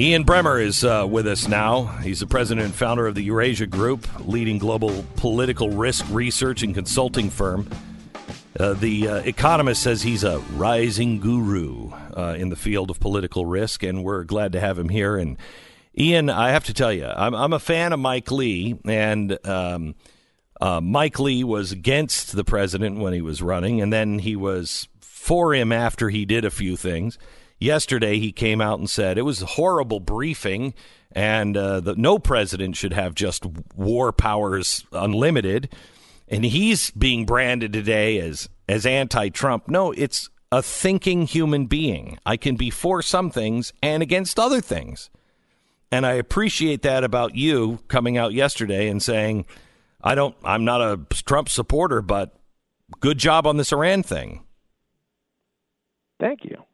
Ian Bremmer is uh, with us now. He's the president and founder of the Eurasia Group, leading global political risk research and consulting firm. Uh, the uh, Economist says he's a rising guru uh, in the field of political risk, and we're glad to have him here. And Ian, I have to tell you, I'm, I'm a fan of Mike Lee, and um, uh, Mike Lee was against the president when he was running, and then he was for him after he did a few things yesterday he came out and said it was a horrible briefing and uh, that no president should have just war powers unlimited. And he's being branded today as as anti-Trump. No, it's a thinking human being. I can be for some things and against other things. And I appreciate that about you coming out yesterday and saying, I don't I'm not a Trump supporter, but good job on this Iran thing. Thank you.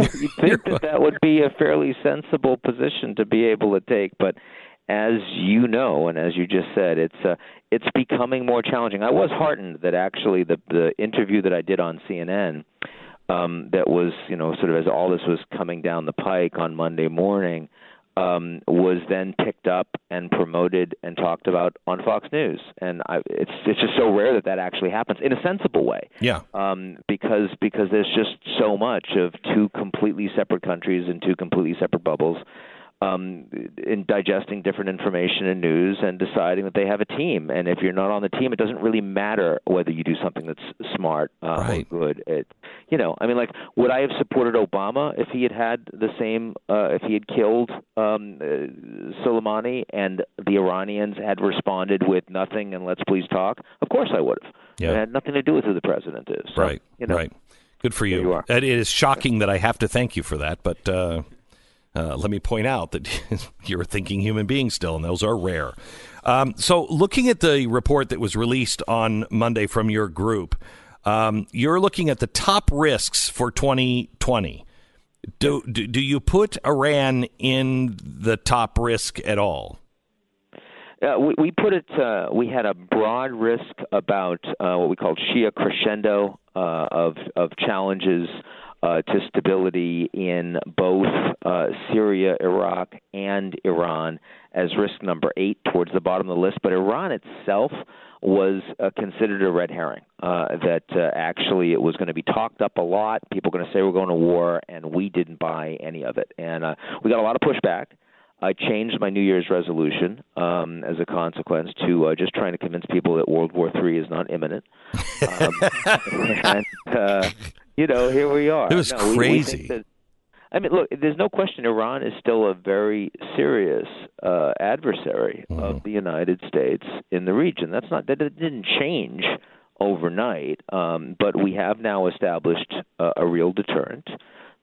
You'd think that that would be a fairly sensible position to be able to take, but as you know, and as you just said, it's uh, it's becoming more challenging. I was heartened that actually the the interview that I did on CNN, um, that was you know sort of as all this was coming down the pike on Monday morning, um, was then picked up and promoted and talked about on Fox News, and I, it's it's just so rare that that actually happens in a sensible way. Yeah. Um, because because there's just so much of two completely separate countries and two completely separate bubbles um, in digesting different information and news and deciding that they have a team. And if you're not on the team, it doesn't really matter whether you do something that's smart uh, right. or good. It, you know, I mean, like, would I have supported Obama if he had had the same, uh, if he had killed um, uh, Soleimani and the Iranians had responded with nothing and let's please talk? Of course I would have. Yeah. It had nothing to do with who the president is. So, right. You know, right. Good for you. you. It is shocking that I have to thank you for that, but. Uh... Uh, let me point out that you're a thinking human being still, and those are rare. Um, so, looking at the report that was released on Monday from your group, um, you're looking at the top risks for 2020. Do, do, do you put Iran in the top risk at all? Uh, we, we put it. Uh, we had a broad risk about uh, what we called Shia crescent uh, of of challenges uh, to stability in both uh, Syria, Iraq, and Iran as risk number eight towards the bottom of the list. But Iran itself was uh, considered a red herring. Uh, that uh, actually it was going to be talked up a lot. People were going to say we're going to war, and we didn't buy any of it. And uh, we got a lot of pushback. I changed my New Year's resolution um, as a consequence to uh, just trying to convince people that World War III is not imminent. Um, and, uh, you know, here we are. It was no, crazy. We, we I mean, look, there's no question Iran is still a very serious uh, adversary mm-hmm. of the United States in the region. That's not that it didn't change overnight, um, but we have now established uh, a real deterrent.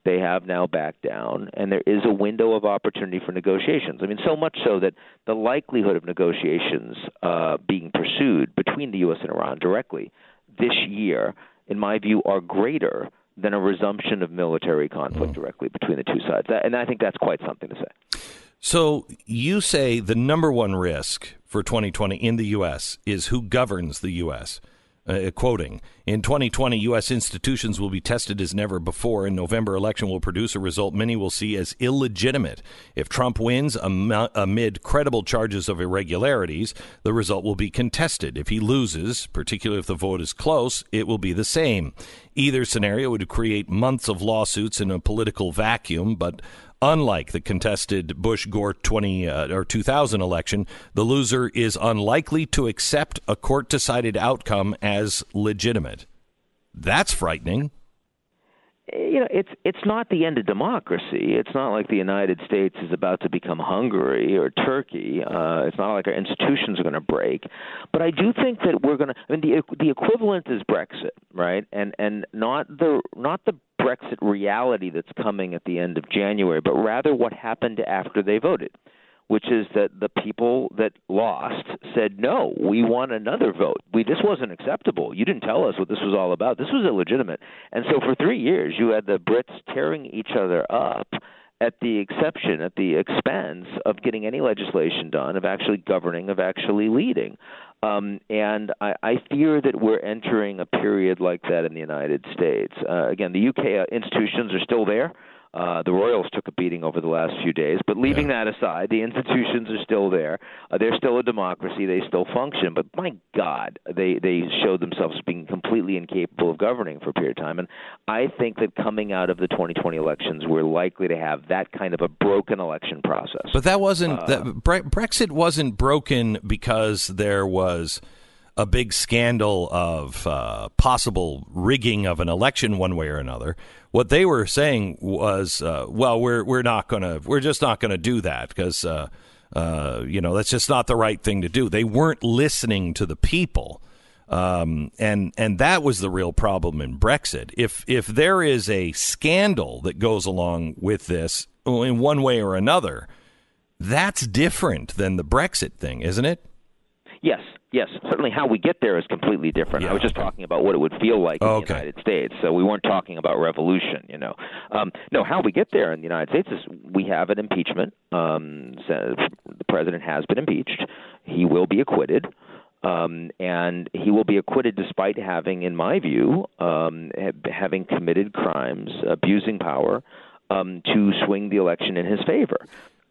They have now backed down, and there is a window of opportunity for negotiations. I mean, so much so that the likelihood of negotiations uh, being pursued between the U.S. and Iran directly this year in my view, are greater than a resumption of military conflict mm. directly between the two sides. And I think that's quite something to say. So you say the number one risk for 2020 in the U.S. is who governs the U.S uh, quoting in 2020 u.s institutions will be tested as never before. And november election will produce a result many will see as illegitimate. If trump wins am- amid credible charges of irregularities the result will be contested. If he loses particularly if the vote is close it will be the same. Either scenario would create months of lawsuits in a political vacuum but Unlike the contested Bush Gore 20 uh, or 2000 election, the loser is unlikely to accept a court decided outcome as legitimate. That's frightening. You know it's it's not the end of democracy. It's not like the united states is about to become hungary or turkey. Uh it's not like our institutions are going to break. But i do think that we're going to i mean the the equivalent is brexit right? And and not the not the brexit reality that's coming at the end of january but rather what happened after they voted which is that the people that lost said, no, we want another vote. We this wasn't acceptable. You didn't tell us what this was all about. This was illegitimate. And so for three years, you had the Brits tearing each other up at the exception, at the expense of getting any legislation done, of actually governing, of actually leading. Um, and I, I fear that we're entering a period like that in the United States. Uh, again, the UK uh, institutions are still there. Uh, the Royals took a beating over the last few days, but leaving yeah. that aside, the institutions are still there. Uh, they're still a democracy. They still function. But my God, they they showed themselves being completely incapable of governing for a period of time. And I think that coming out of the 2020 elections, we're likely to have that kind of a broken election process. But that wasn't uh, that Brexit wasn't broken because there was a big scandal of uh, possible rigging of an election one way or another. What they were saying was, uh, well, we're we're not gonna we're just not gonna do that because uh, uh, you know that's just not the right thing to do. They weren't listening to the people. Um, and and that was the real problem in Brexit. If if there is a scandal that goes along with this in one way or another, that's different than the Brexit thing, isn't it? Yes, yes. Certainly, how we get there is completely different. Yeah. I was just talking about what it would feel like in okay. the United States. So we weren't talking about revolution. You know, um, no. How we get there in the United States is we have an impeachment. Um, so the president has been impeached. He will be acquitted. Um, and he will be acquitted despite having, in my view, um, ha- having committed crimes, abusing power um, to swing the election in his favor.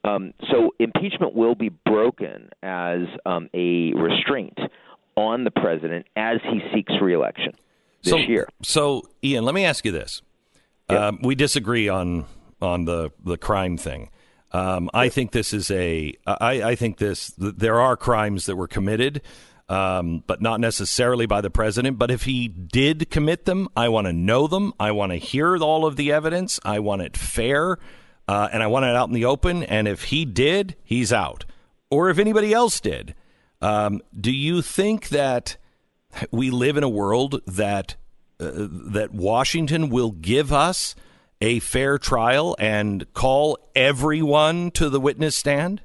Um, so impeachment will be broken as um, a restraint on the president as he seeks reelection this so, year. So, Ian, let me ask you this: um, We disagree on on the the crime thing. Um, I think this is a. I, I think this. There are crimes that were committed, um, but not necessarily by the president. But if he did commit them, I want to know them. I want to hear all of the evidence. I want it fair uh, and I want it out in the open. And if he did, he's out. Or if anybody else did. Um, do you think that we live in a world that uh, that Washington will give us a fair trial and call everyone to the witness stand?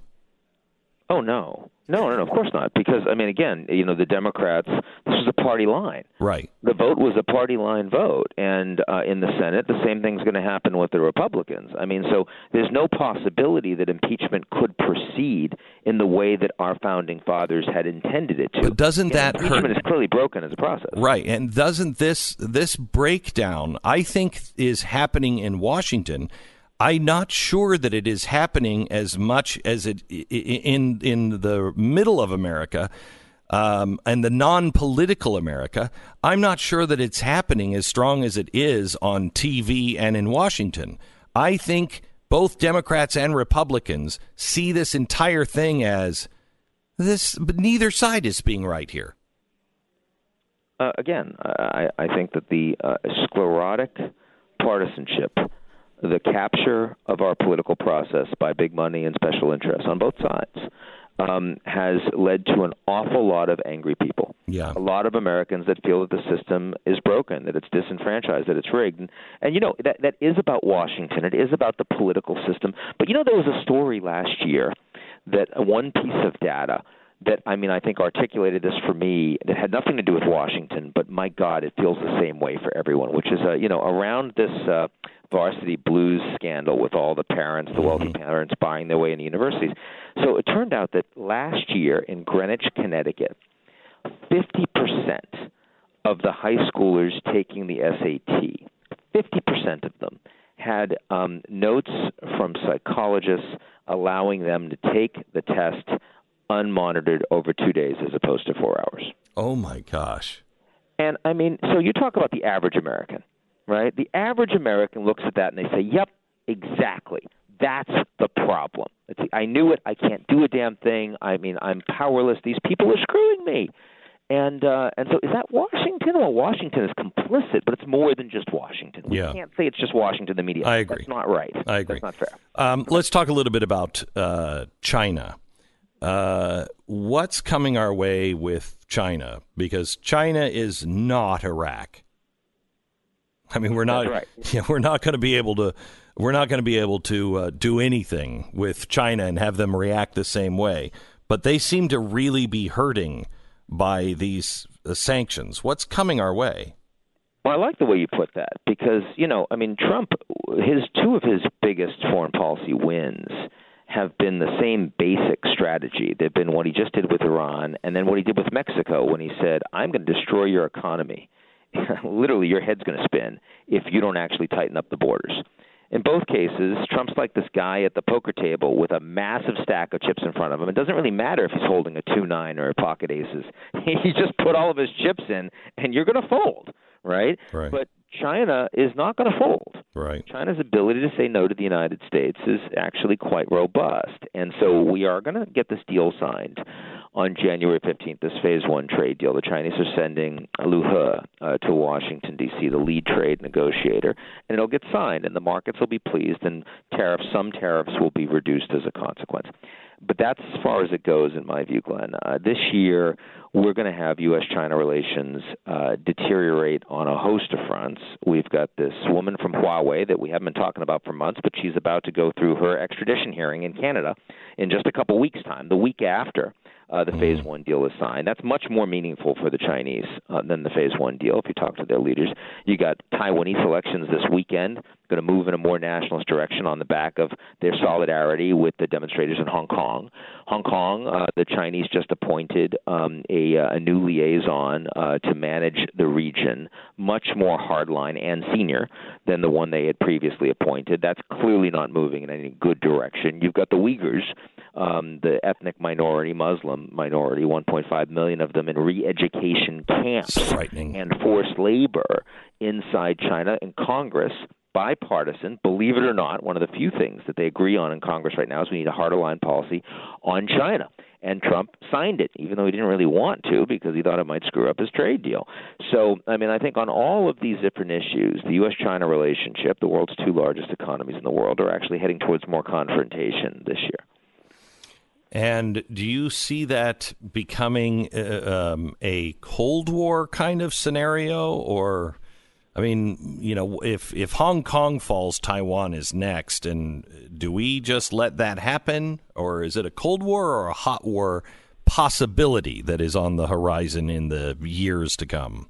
Oh no, no, no, no, of course not. Because I mean, again, you know, the Democrats. This was a party line. Right. The vote was a party line vote, and uh, in the Senate, the same thing's going to happen with the Republicans. I mean, so there's no possibility that impeachment could proceed in the way that our founding fathers had intended it to. But doesn't and that impeachment hurt? is clearly broken as a process. Right, and doesn't this this breakdown? I think is happening in Washington I'm not sure that it is happening as much as it in in the middle of America um, and the non-political America. I'm not sure that it's happening as strong as it is on TV and in Washington. I think both Democrats and Republicans see this entire thing as this, but neither side is being right here. Uh, again, I, I think that the uh, sclerotic partisanship the capture of our political process by big money and special interests on both sides um, has led to an awful lot of angry people. Yeah. A lot of Americans that feel that the system is broken, that it's disenfranchised, that it's rigged. And, and you know, that, that is about Washington. It is about the political system. But you know, there was a story last year that one piece of data that I mean I think articulated this for me that had nothing to do with Washington, but my God, it feels the same way for everyone. Which is, uh, you know, around this uh, varsity blues scandal with all the parents, the wealthy mm-hmm. parents buying their way into universities. So it turned out that last year in Greenwich, Connecticut, 50% of the high schoolers taking the SAT, 50% of them had um, notes from psychologists allowing them to take the test unmonitored over two days as opposed to four hours. Oh my gosh. And I mean, so you talk about the average American right? The average American looks at that and they say, "Yep, exactly. That's the problem." It's, I knew it. I can't do a damn thing. I mean, I'm powerless. These people are screwing me. And uh, and so is that Washington? Well, Washington is complicit, but it's more than just Washington. We yeah. can't say it's just Washington. The media. I agree. That's not right. I agree. That's not fair. Um, let's talk a little bit about uh, China. Uh, what's coming our way with China? Because China is not Iraq. I mean, we're not. Right. Yeah, we're not going to be able to. We're not going to be able to uh, do anything with China and have them react the same way. But they seem to really be hurting by these uh, sanctions. What's coming our way? Well, I like the way you put that because you know, I mean, Trump, his two of his biggest foreign policy wins have been the same basic strategy. They've been what he just did with Iran, and then what he did with Mexico when he said, "I'm going to destroy your economy." literally your head's going to spin if you don't actually tighten up the borders. In both cases, Trump's like this guy at the poker table with a massive stack of chips in front of him. It doesn't really matter if he's holding a two nine or a pocket aces. He just put all of his chips in, and you're going to fold, right? Right. But China is not going to fold. Right. China's ability to say no to the United States is actually quite robust. And so we are going to get this deal signed on January 15th, this phase one trade deal. The Chinese are sending Liu He uh, to Washington, D.C., the lead trade negotiator, and it'll get signed, and the markets will be pleased, and tariffs, some tariffs will be reduced as a consequence but that's as far as it goes, in my view, Glenn. Uh, this year, we're going to have U.S. China relations uh, deteriorate on a host of fronts. We've got this woman from Huawei that we haven't been talking about for months, but she's about to go through her extradition hearing in Canada in just a couple weeks' time, the week after uh, the Phase mm. One deal is signed. That's much more meaningful for the Chinese uh, than the Phase One deal. If you talk to their leaders, you got Taiwanese elections this weekend, going to move in a more nationalist direction on the back of their solidarity with the demonstrators in Hong Kong. Hong Kong, uh, the Chinese just appointed um, a, uh, a new liaison uh, to manage the region, much more hardline and senior than the one they had previously appointed. That's clearly not moving in any good direction. You've got the Uyghurs um, the ethnic minority, Muslim minority, 1.5 million of them in re-education camps and forced labor inside China. And Congress, bipartisan, believe it or not, one of the few things that they agree on in Congress right now is we need a harder line policy on China. And Trump signed it, even though he didn't really want to because he thought it might screw up his trade deal. So, I mean, I think on all of these different issues, the U.S. China relationship, the world's two largest economies in the world, are actually heading towards more confrontation this year. And do you see that becoming uh, um, a Cold War kind of scenario, or, I mean, you know, if if Hong Kong falls, Taiwan is next, and do we just let that happen, or is it a Cold War or a hot war possibility that is on the horizon in the years to come?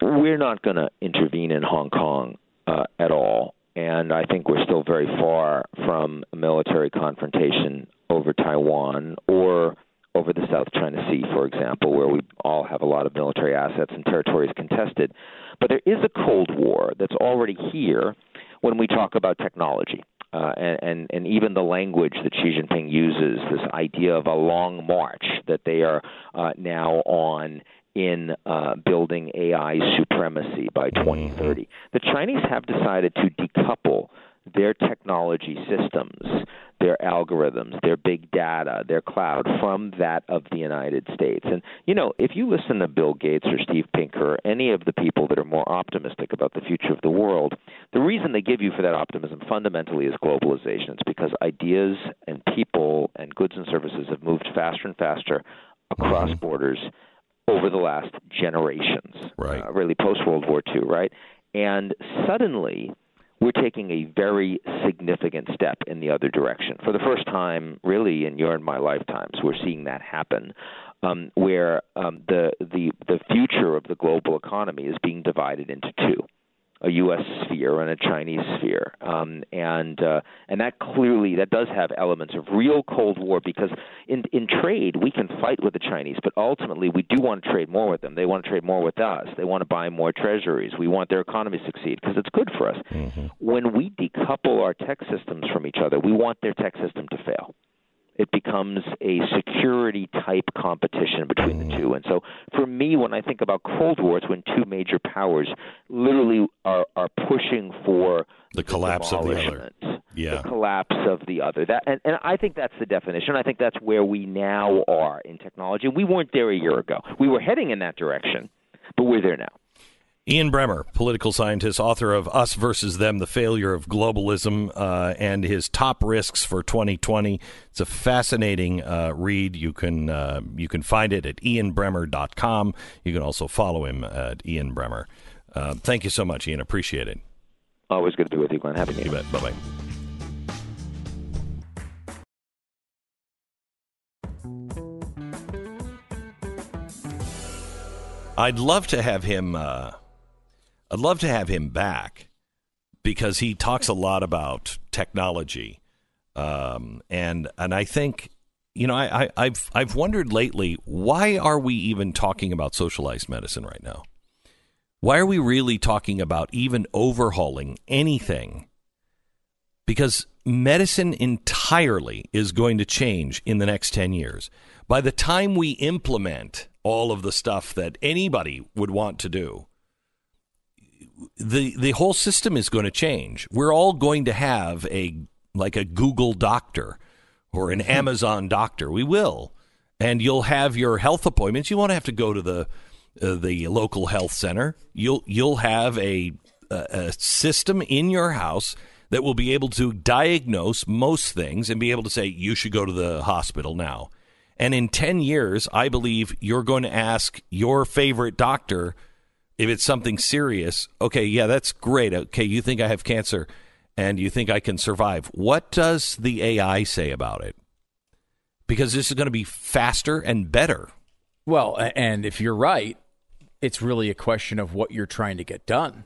We're not going to intervene in Hong Kong uh, at all. And I think we're still very far from military confrontation over Taiwan or over the South China Sea, for example, where we all have a lot of military assets and territories contested. But there is a Cold War that's already here when we talk about technology. Uh, and, and, and even the language that Xi Jinping uses, this idea of a long march that they are uh, now on in uh, building AI supremacy by 2030. Mm-hmm. The Chinese have decided to decouple their technology systems, their algorithms, their big data, their cloud from that of the United States. And, you know, if you listen to Bill Gates or Steve Pinker or any of the people that are more optimistic about the future of the world, the reason they give you for that optimism fundamentally is globalization. It's because ideas and people and goods and services have moved faster and faster across mm-hmm. borders over the last generations, right? Uh, really, post World War II, right? And suddenly, we're taking a very significant step in the other direction. For the first time, really, in your and my lifetimes, we're seeing that happen, um, where um, the the the future of the global economy is being divided into two a U.S. sphere and a Chinese sphere, um, and uh, and that clearly that does have elements of real Cold War because in in trade we can fight with the Chinese, but ultimately we do want to trade more with them. They want to trade more with us. They want to buy more treasuries. We want their economy to succeed because it's good for us. Mm-hmm. When we decouple our tech systems from each other, we want their tech system to fail it becomes a security type competition between the mm. two. And so for me, when I think about Cold War, it's when two major powers literally are, are pushing for the collapse of the other. Yeah. The collapse of the other. That and, and I think that's the definition. I think that's where we now are in technology. We weren't there a year ago. We were heading in that direction, but we're there now. Ian Bremmer, political scientist, author of Us versus Them The Failure of Globalism, uh, and his top risks for 2020. It's a fascinating uh, read. You can, uh, you can find it at ianbremmer.com. You can also follow him at Ian Bremmer. Uh, thank you so much, Ian. Appreciate it. Always good to be with you, Glenn. Happy New Year. Bye bye. I'd love to have him uh, I'd love to have him back because he talks a lot about technology, um, and and I think you know I, I have I've wondered lately why are we even talking about socialized medicine right now? Why are we really talking about even overhauling anything because medicine entirely is going to change in the next 10 years. By the time we implement all of the stuff that anybody would want to do, the the whole system is going to change. We're all going to have a like a Google doctor or an Amazon doctor. We will, and you'll have your health appointments. You won't have to go to the uh, the local health center. You'll you'll have a, a a system in your house that will be able to diagnose most things and be able to say you should go to the hospital now. And in 10 years, I believe you're going to ask your favorite doctor if it's something serious. Okay, yeah, that's great. Okay, you think I have cancer and you think I can survive. What does the AI say about it? Because this is going to be faster and better. Well, and if you're right, it's really a question of what you're trying to get done.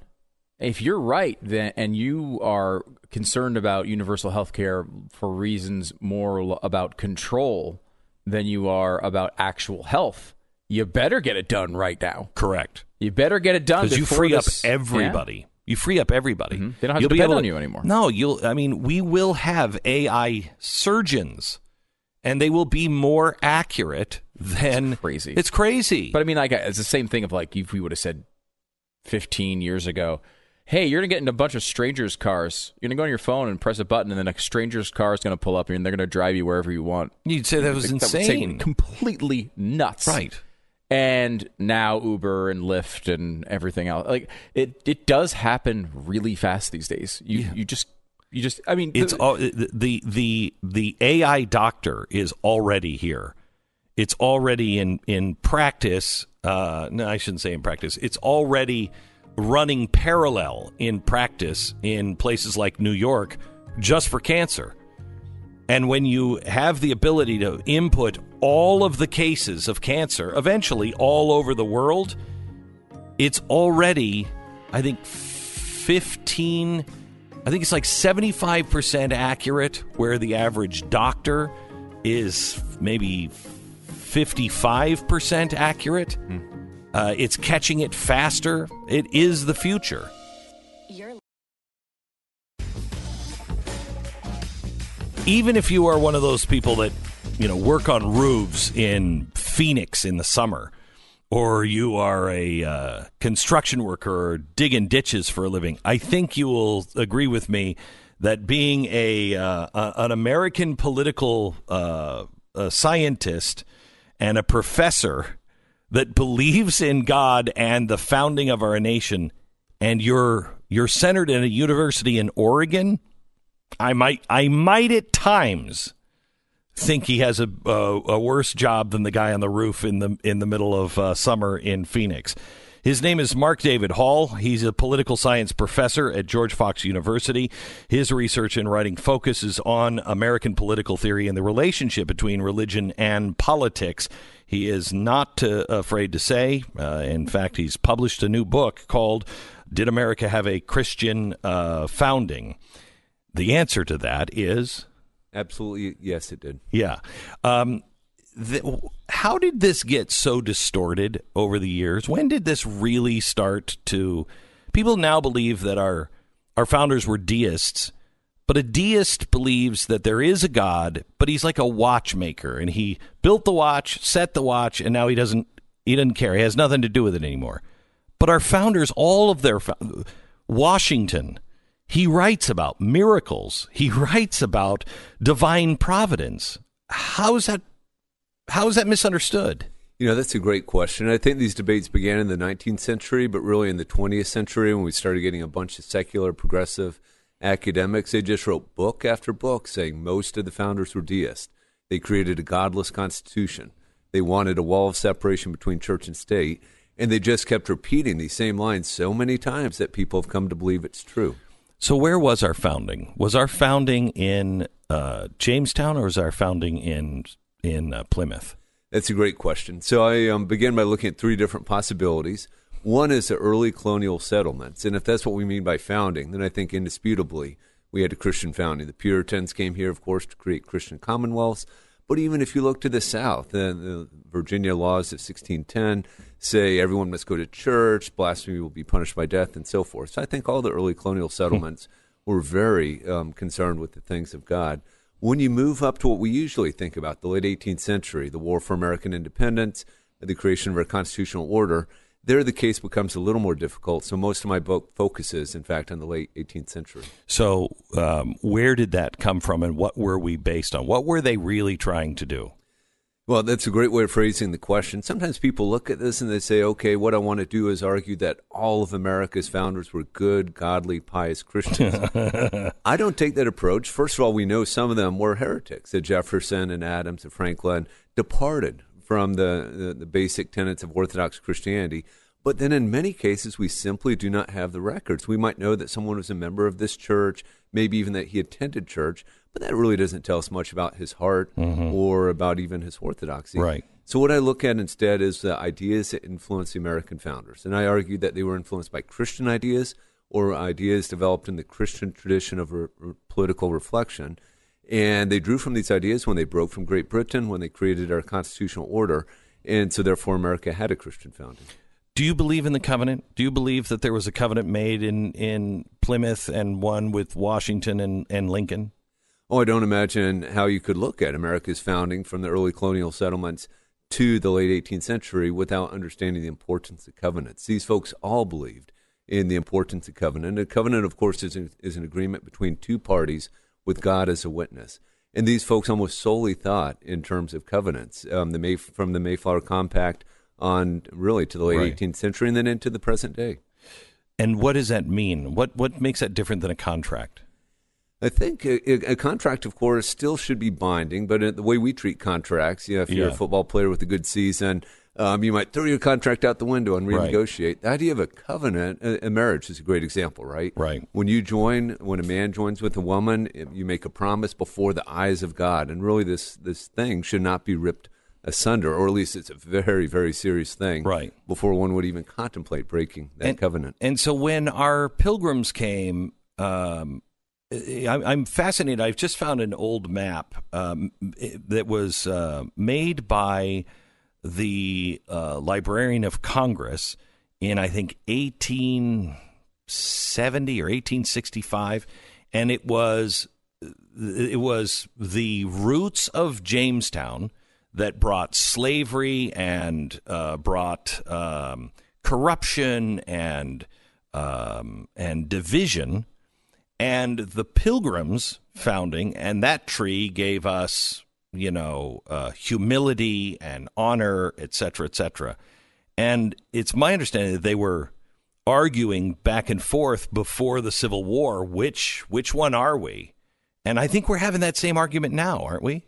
If you're right, then and you are concerned about universal health care for reasons more about control than you are about actual health, you better get it done right now. Correct. You better get it done because you free this- up everybody. Yeah. You free up everybody. Mhm. They don't have You'll to be depend able on you anymore. No, you'll. I mean, we will have AI surgeons, and they will be more accurate than crazy. It's crazy. But I mean, like it's the same thing of like if we would have said 15 years ago, "Hey, you're gonna get in a bunch of strangers' cars. You're gonna go on your phone and press a button, and then a stranger's car is gonna pull up, and they're gonna drive you wherever you want." You'd say that was That insane. completely nuts, right. And now Uber and Lyft and everything else, like it, it does happen really fast these days. You, you just, you just, I mean, It's the- all, the the the AI doctor is already here. It's already in in practice. Uh, no, I shouldn't say in practice. It's already running parallel in practice in places like New York, just for cancer. And when you have the ability to input all of the cases of cancer, eventually all over the world, it's already, I think, 15, I think it's like 75% accurate, where the average doctor is maybe 55% accurate. Uh, it's catching it faster. It is the future. even if you are one of those people that you know work on roofs in Phoenix in the summer, or you are a uh, construction worker or digging ditches for a living, I think you will agree with me that being a uh, a- an American political uh, scientist and a professor that believes in God and the founding of our nation, and you're you're centered in a university in Oregon. I might I might at times think he has a a, a worse job than the guy on the roof in the in the middle of uh, summer in Phoenix. His name is Mark David Hall. He's a political science professor at George Fox University. His research and writing focuses on American political theory and the relationship between religion and politics. He is not uh, afraid to say, uh, in fact, he's published a new book called Did America Have a Christian uh, Founding? The answer to that is Absolutely, yes, it did. yeah. Um, th- how did this get so distorted over the years? When did this really start to? People now believe that our our founders were deists, but a deist believes that there is a God, but he's like a watchmaker, and he built the watch, set the watch, and now he doesn't he doesn't care. He has nothing to do with it anymore. But our founders, all of their Washington, he writes about miracles. He writes about divine providence. How is that? How is that misunderstood? You know, that's a great question. I think these debates began in the 19th century, but really in the 20th century when we started getting a bunch of secular progressive academics. They just wrote book after book saying most of the founders were deists. They created a godless constitution. They wanted a wall of separation between church and state. And they just kept repeating these same lines so many times that people have come to believe it's true. So, where was our founding? Was our founding in uh, Jamestown, or was our founding in in uh, Plymouth? That's a great question. So I um, began by looking at three different possibilities. One is the early colonial settlements, and if that's what we mean by founding, then I think indisputably we had a Christian founding. The Puritans came here, of course, to create Christian commonwealths. But even if you look to the South, the, the Virginia laws of 1610 say everyone must go to church, blasphemy will be punished by death, and so forth. So I think all the early colonial settlements were very um, concerned with the things of God. When you move up to what we usually think about, the late 18th century, the war for American independence, the creation of our constitutional order, there the case becomes a little more difficult. So most of my book focuses, in fact, on the late 18th century. So, um, where did that come from, and what were we based on? What were they really trying to do? Well, that's a great way of phrasing the question. Sometimes people look at this and they say, okay, what I want to do is argue that all of America's founders were good, godly, pious Christians. I don't take that approach. First of all, we know some of them were heretics, that Jefferson and Adams and Franklin departed from the, the, the basic tenets of Orthodox Christianity. But then in many cases, we simply do not have the records. We might know that someone was a member of this church, maybe even that he attended church, but that really doesn't tell us much about his heart mm-hmm. or about even his orthodoxy. Right. So what I look at instead is the ideas that influenced the American founders, and I argue that they were influenced by Christian ideas or ideas developed in the Christian tradition of re- political reflection. And they drew from these ideas when they broke from Great Britain, when they created our constitutional order, and so therefore America had a Christian founding. Do you believe in the covenant? Do you believe that there was a covenant made in, in Plymouth and one with Washington and, and Lincoln? Oh, I don't imagine how you could look at America's founding from the early colonial settlements to the late 18th century without understanding the importance of covenants. These folks all believed in the importance of covenant. A covenant, of course, is an, is an agreement between two parties with God as a witness. And these folks almost solely thought in terms of covenants, um, the May, from the Mayflower Compact on really to the late right. 18th century and then into the present day. And what does that mean? What what makes that different than a contract? I think a, a, contract, of course, still should be binding, but the way we treat contracts, you know, if you're a football player with a good season, um, you might throw your contract out the window and renegotiate. Right. The idea of a covenant, a, a, marriage is a great example, right? Right. When you join, when a man joins with a woman, you make a promise before the eyes of God, and really, this this thing should not be ripped asunder, or at least it's a very, very serious thing, right? Before one would even contemplate breaking that and, covenant. And so, when our pilgrims came. Um, I'm fascinated. I've just found an old map um, that was uh, made by the uh, Librarian of Congress in, I think, 1870 or 1865, and it was it was the roots of Jamestown that brought slavery and uh, brought um, corruption and um, and division. And the Pilgrims founding, and that tree gave us, you know, uh, humility and honor, et cetera, et cetera. And it's my understanding that they were arguing back and forth before the Civil War, which which one are we? And I think we're having that same argument now, aren't we?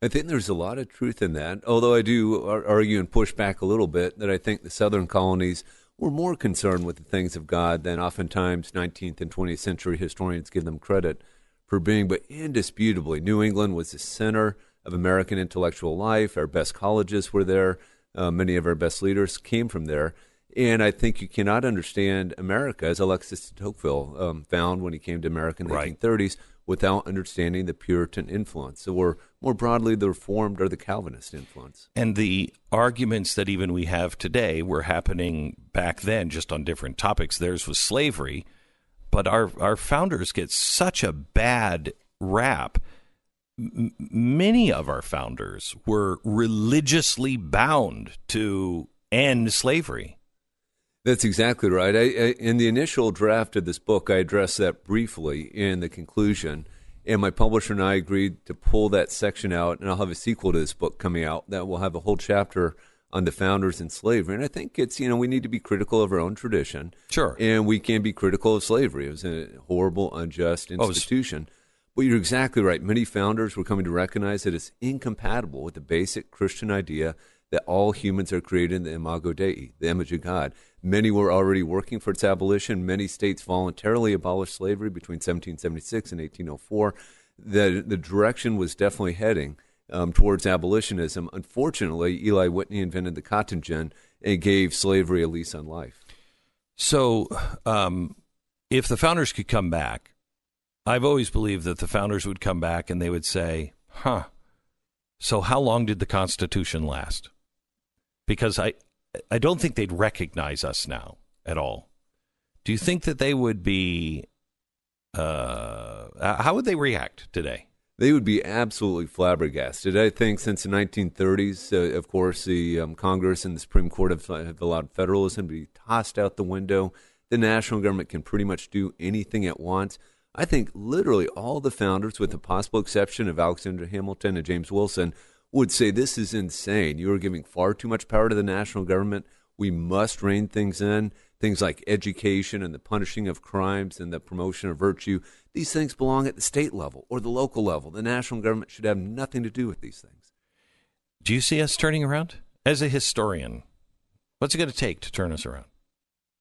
I think there's a lot of truth in that. Although I do argue and push back a little bit that I think the southern colonies were more concerned with the things of God than oftentimes 19th and 20th century historians give them credit for being. But indisputably, New England was the center of American intellectual life. Our best colleges were there. Uh, many of our best leaders came from there. And I think you cannot understand America, as Alexis de Tocqueville um, found when he came to America in the right. 1830s, without understanding the Puritan influence, or more broadly, the Reformed or the Calvinist influence. And the arguments that even we have today were happening back then, just on different topics. Theirs was slavery, but our our founders get such a bad rap. M- many of our founders were religiously bound to end slavery. That's exactly right. I, I, in the initial draft of this book, I addressed that briefly in the conclusion, and my publisher and I agreed to pull that section out, and I'll have a sequel to this book coming out that will have a whole chapter on the founders and slavery. And I think it's, you know, we need to be critical of our own tradition. Sure. And we can be critical of slavery. It was a horrible, unjust oh, institution. Oh, but you're exactly right. Many founders were coming to recognize that it's incompatible with the basic Christian idea that all humans are created in the imago Dei, the image of God. Many were already working for its abolition. Many states voluntarily abolished slavery between 1776 and 1804. The, the direction was definitely heading um, towards abolitionism. Unfortunately, Eli Whitney invented the cotton gin and gave slavery a lease on life. So, um, if the founders could come back, I've always believed that the founders would come back and they would say, huh, so how long did the Constitution last? Because I, I don't think they'd recognize us now at all. Do you think that they would be uh, how would they react today? They would be absolutely flabbergasted. I think since the 1930s, uh, of course, the um, Congress and the Supreme Court have, have allowed federalism to be tossed out the window. The national government can pretty much do anything it wants. I think literally all the founders, with the possible exception of Alexander Hamilton and James Wilson, would say this is insane. You are giving far too much power to the national government. We must rein things in. Things like education and the punishing of crimes and the promotion of virtue. These things belong at the state level or the local level. The national government should have nothing to do with these things. Do you see us turning around? As a historian, what's it going to take to turn us around?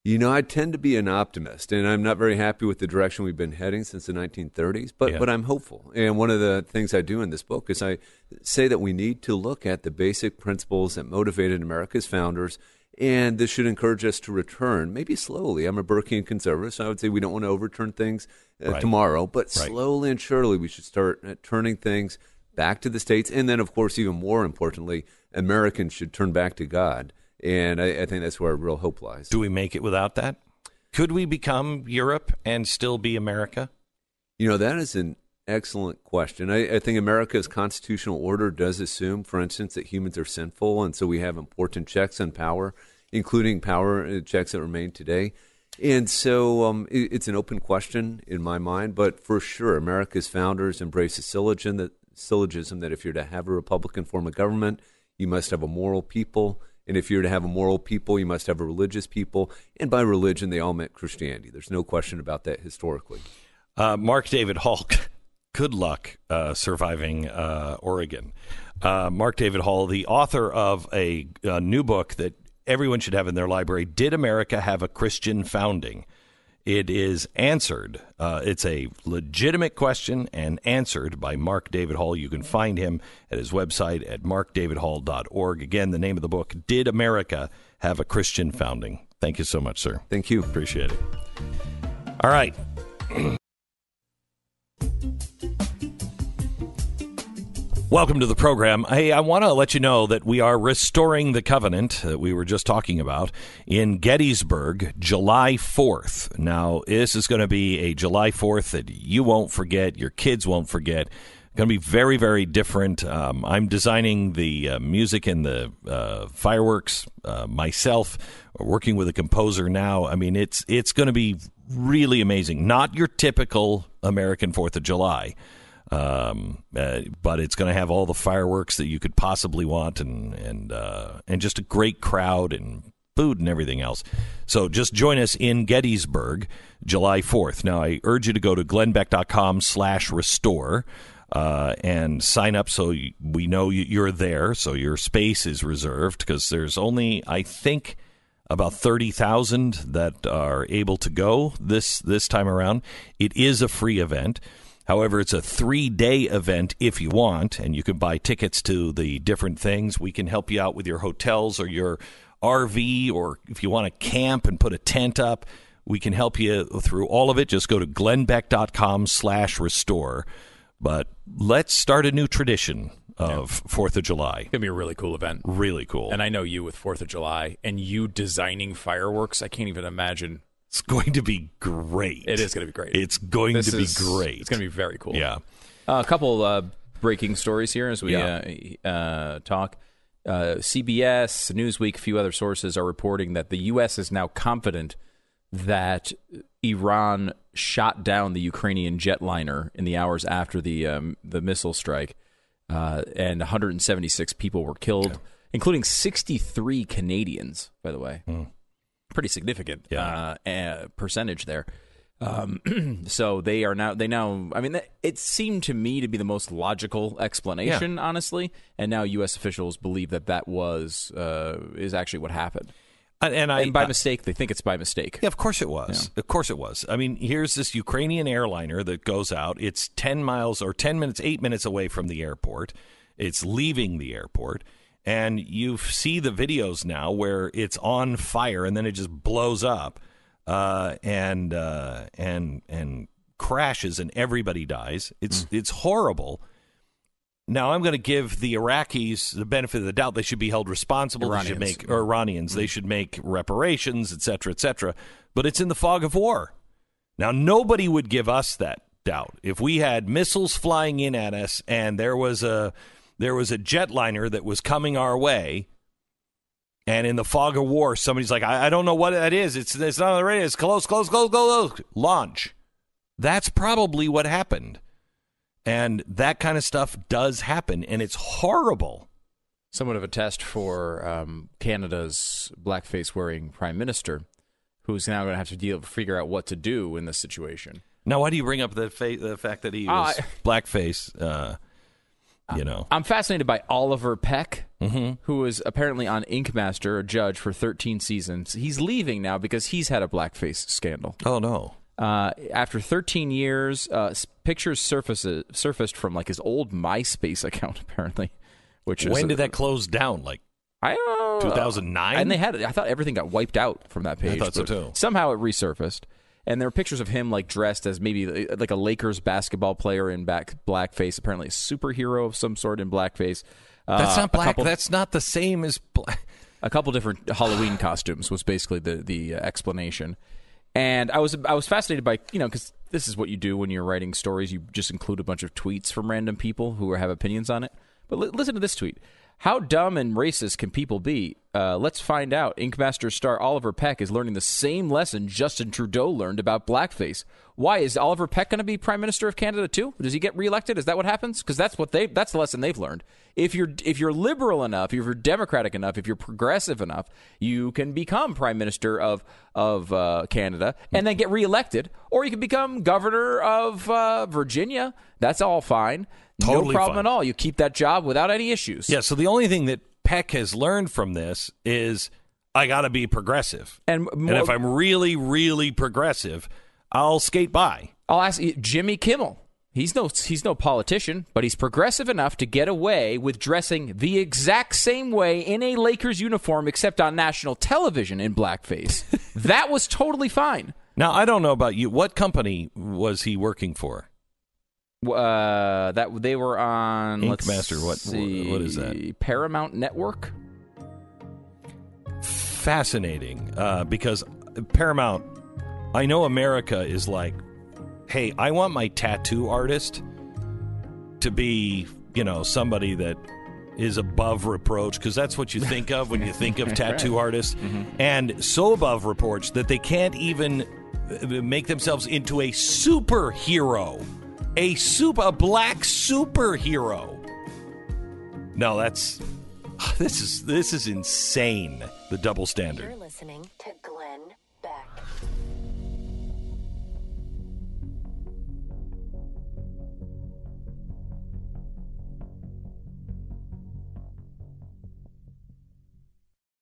You know, I tend to be an optimist, and I'm not very happy with the direction we've been heading since the 1930s, but, Yeah. but I'm hopeful. And one of the things I do in this book is I say that we need to look at the basic principles that motivated America's founders, and this should encourage us to return, maybe slowly. I'm a Burkean conservative, so I would say we don't want to overturn things uh, Right. tomorrow, but Right. slowly and surely we should start uh, turning things back to the states. And then, of course, even more importantly, Americans should turn back to God. And I, I think that's where real hope lies. Do we make it without that? Could we become Europe and still be America? You know, that is an excellent question. I, I think America's constitutional order does assume, for instance, that humans are sinful, and so we have important checks on power, including power uh, checks that remain today. And so um, it, it's an open question in my mind, but for sure, America's founders embrace a syllogism that, syllogism that if you're to have a Republican form of government, you must have a moral people. And if you're to have a moral people, you must have a religious people. And by religion, they all meant Christianity. There's no question about that historically. Uh, Mark David Hall, good luck uh, surviving uh, Oregon. Uh, Mark David Hall, the author of a, a new book that everyone should have in their library Did America Have a Christian Founding? It is answered. Uh, it's a legitimate question and answered by Mark David Hall. You can find him at his website at markdavidhall.org. Again, the name of the book Did America Have a Christian Founding? Thank you so much, sir. Thank you. Appreciate it. All right. Welcome to the program. Hey, I want to let you know that we are restoring the covenant that we were just talking about in Gettysburg, July 4th. Now, this is going to be a July 4th that you won't forget, your kids won't forget. Going to be very, very different. Um, I'm designing the uh, music and the uh, fireworks uh, myself, working with a composer now. I mean, it's it's going to be really amazing. Not your typical American Fourth of July um, uh, but it's going to have all the fireworks that you could possibly want, and and uh, and just a great crowd and food and everything else. So just join us in Gettysburg, July fourth. Now I urge you to go to glennbeck.com slash restore. Uh, and sign up so we know you- you're there, so your space is reserved because there's only, I think, about 30,000 that are able to go this this time around. It is a free event. However, it's a 3-day event if you want and you can buy tickets to the different things. We can help you out with your hotels or your RV or if you want to camp and put a tent up, we can help you through all of it. Just go to glennbeck.com/restore. But let's start a new tradition of 4th of July. It's gonna be a really cool event. Really cool. And I know you with Fourth of July and you designing fireworks. I can't even imagine. It's going to be great. It is going to be great. It's going This to be great. It's going to be very cool. Yeah. Uh, a couple uh, breaking stories here as we Yeah. uh, uh, talk. Uh, CBS, Newsweek, a few other sources are reporting that the U.S. is now confident that Iran shot down the Ukrainian jetliner in the hours after the um, the missile strike, uh, and 176 people were killed, including 63 Canadians. By the way, pretty significant Yeah. uh, uh, percentage there. Um, so they are now they now I mean it seemed to me to be the most logical explanation honestly and now US officials believe that that was uh, is actually what happened And, and I and by I- mistake they think it's by mistake Yeah, of course it was. Of course it was. I mean, here's this Ukrainian airliner that goes out. It's 10 miles or 10 minutes, 8 minutes away from the airport. It's leaving the airport. And you see the videos now where it's on fire and then it just blows up uh, and uh, and and crashes and everybody dies. It's it's horrible. Now I'm going to give the Iraqis the benefit of the doubt. They should be held responsible. They should Iranians. make or Iranians. They should make reparations, et cetera, et cetera. But it's in the fog of war. Now, nobody would give us that doubt if we had missiles flying in at us and there was a there was a jetliner that was coming our way. And in the fog of war, somebody's like, I, I don't know what that is. It's it's not on the radio. It's close, close, close, close, close. Launch. That's probably what happened. And that kind of stuff does happen, and it's horrible. Somewhat of a test for um, Canada's blackface wearing prime minister, who's now going to have to deal figure out what to do in this situation. Now, why do you bring up the fa- the fact that he was Uh, blackface? Uh, you know, I'm fascinated by Oliver Peck, Mm-hmm. who was apparently on Ink Master, a judge for 13 seasons. He's leaving now because he's had a blackface scandal. oh no, Uh, after 13 years, uh, pictures surfaces, surfaced from like his old MySpace account, apparently. Which is when did that close down? Like I don't know. 2009? And they had it. I thought everything got wiped out from that page. I thought so, too. Somehow it resurfaced. And there are pictures of him like dressed as maybe uh, like a Lakers basketball player in back blackface, apparently a superhero of some sort in blackface. Uh, that's not black. couple- that's not the same as black. a couple different Halloween costumes was basically the the uh, explanation. And I was I was fascinated by you know because this is what you do when you're writing stories. You just include a bunch of tweets from random people who have opinions on it. But li- listen to this tweet. How dumb and racist can people be? Uh, let's find out. Inkmaster star Oliver Peck is learning the same lesson Justin Trudeau learned about blackface. Why is Oliver Peck going to be Prime Minister of Canada too? Does he get reelected? Is that what happens? Because that's what they that's the lesson they've learned. If you're if you're liberal enough, if you're democratic enough, if you're progressive enough, you can become Prime Minister of of uh, Canada and then get reelected, or you can become Governor of uh, Virginia. That's all fine. Totally no problem fine. at all. You keep that job without any issues. Yeah. So the only thing that Peck has learned from this is I got to be progressive, And, and if I'm really, really progressive, I'll skate by. I'll ask Jimmy Kimmel. He's no he's no politician, but he's progressive enough to get away with dressing the exact same way in a Lakers uniform, except on national television in blackface. that was totally fine. Now I don't know about you. What company was he working for? Uh, that they were on. Ink let's Master, what- see, what is that? Paramount Network. Fascinating, uh, because Paramount. I know America is like, hey, I want my tattoo artist to be, you know, somebody that is above reproach because that's what you think of when you think of tattoo artists, and so above reproach that they can't even uh, make themselves into a superhero, a super a black superhero. No, that's this is this is insane. The double standard. You're listening